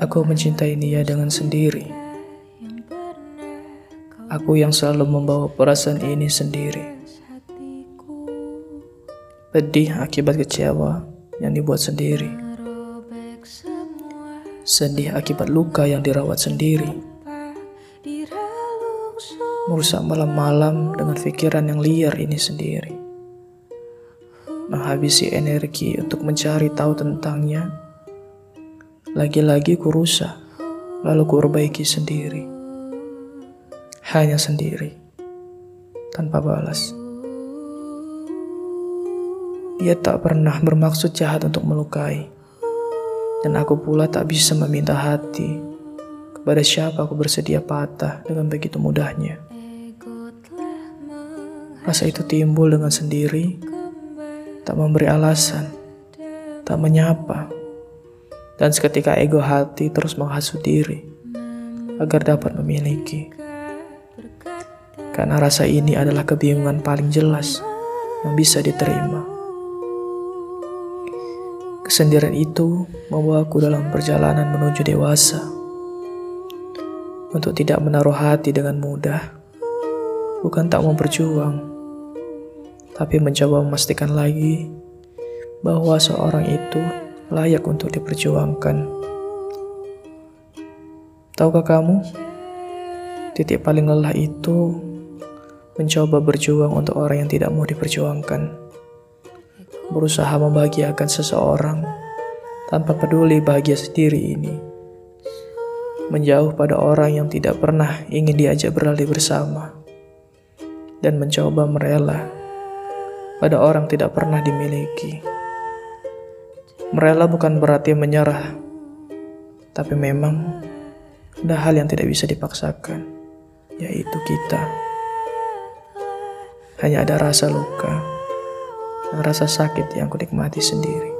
Aku mencintai dia dengan sendiri. Aku yang selalu membawa perasaan ini sendiri. Pedih akibat kecewa yang dibuat sendiri. Sedih akibat luka yang dirawat sendiri. Merusak malam-malam dengan pikiran yang liar ini sendiri. Menghabisi energi untuk mencari tahu tentangnya lagi-lagi ku rusak, lalu ku perbaiki sendiri. Hanya sendiri, tanpa balas. Dia tak pernah bermaksud jahat untuk melukai. Dan aku pula tak bisa meminta hati kepada siapa aku bersedia patah dengan begitu mudahnya. Rasa itu timbul dengan sendiri, tak memberi alasan, tak menyapa dan seketika ego hati terus menghasut diri agar dapat memiliki. Karena rasa ini adalah kebingungan paling jelas yang bisa diterima. Kesendirian itu membawaku dalam perjalanan menuju dewasa. Untuk tidak menaruh hati dengan mudah, bukan tak mau berjuang, tapi mencoba memastikan lagi bahwa seorang itu layak untuk diperjuangkan. Tahukah kamu, titik paling lelah itu mencoba berjuang untuk orang yang tidak mau diperjuangkan. Berusaha membahagiakan seseorang tanpa peduli bahagia sendiri ini. Menjauh pada orang yang tidak pernah ingin diajak beralih bersama. Dan mencoba merela pada orang tidak pernah dimiliki. Merela bukan berarti menyerah, tapi memang ada hal yang tidak bisa dipaksakan, yaitu kita. Hanya ada rasa luka rasa sakit yang kunikmati sendiri.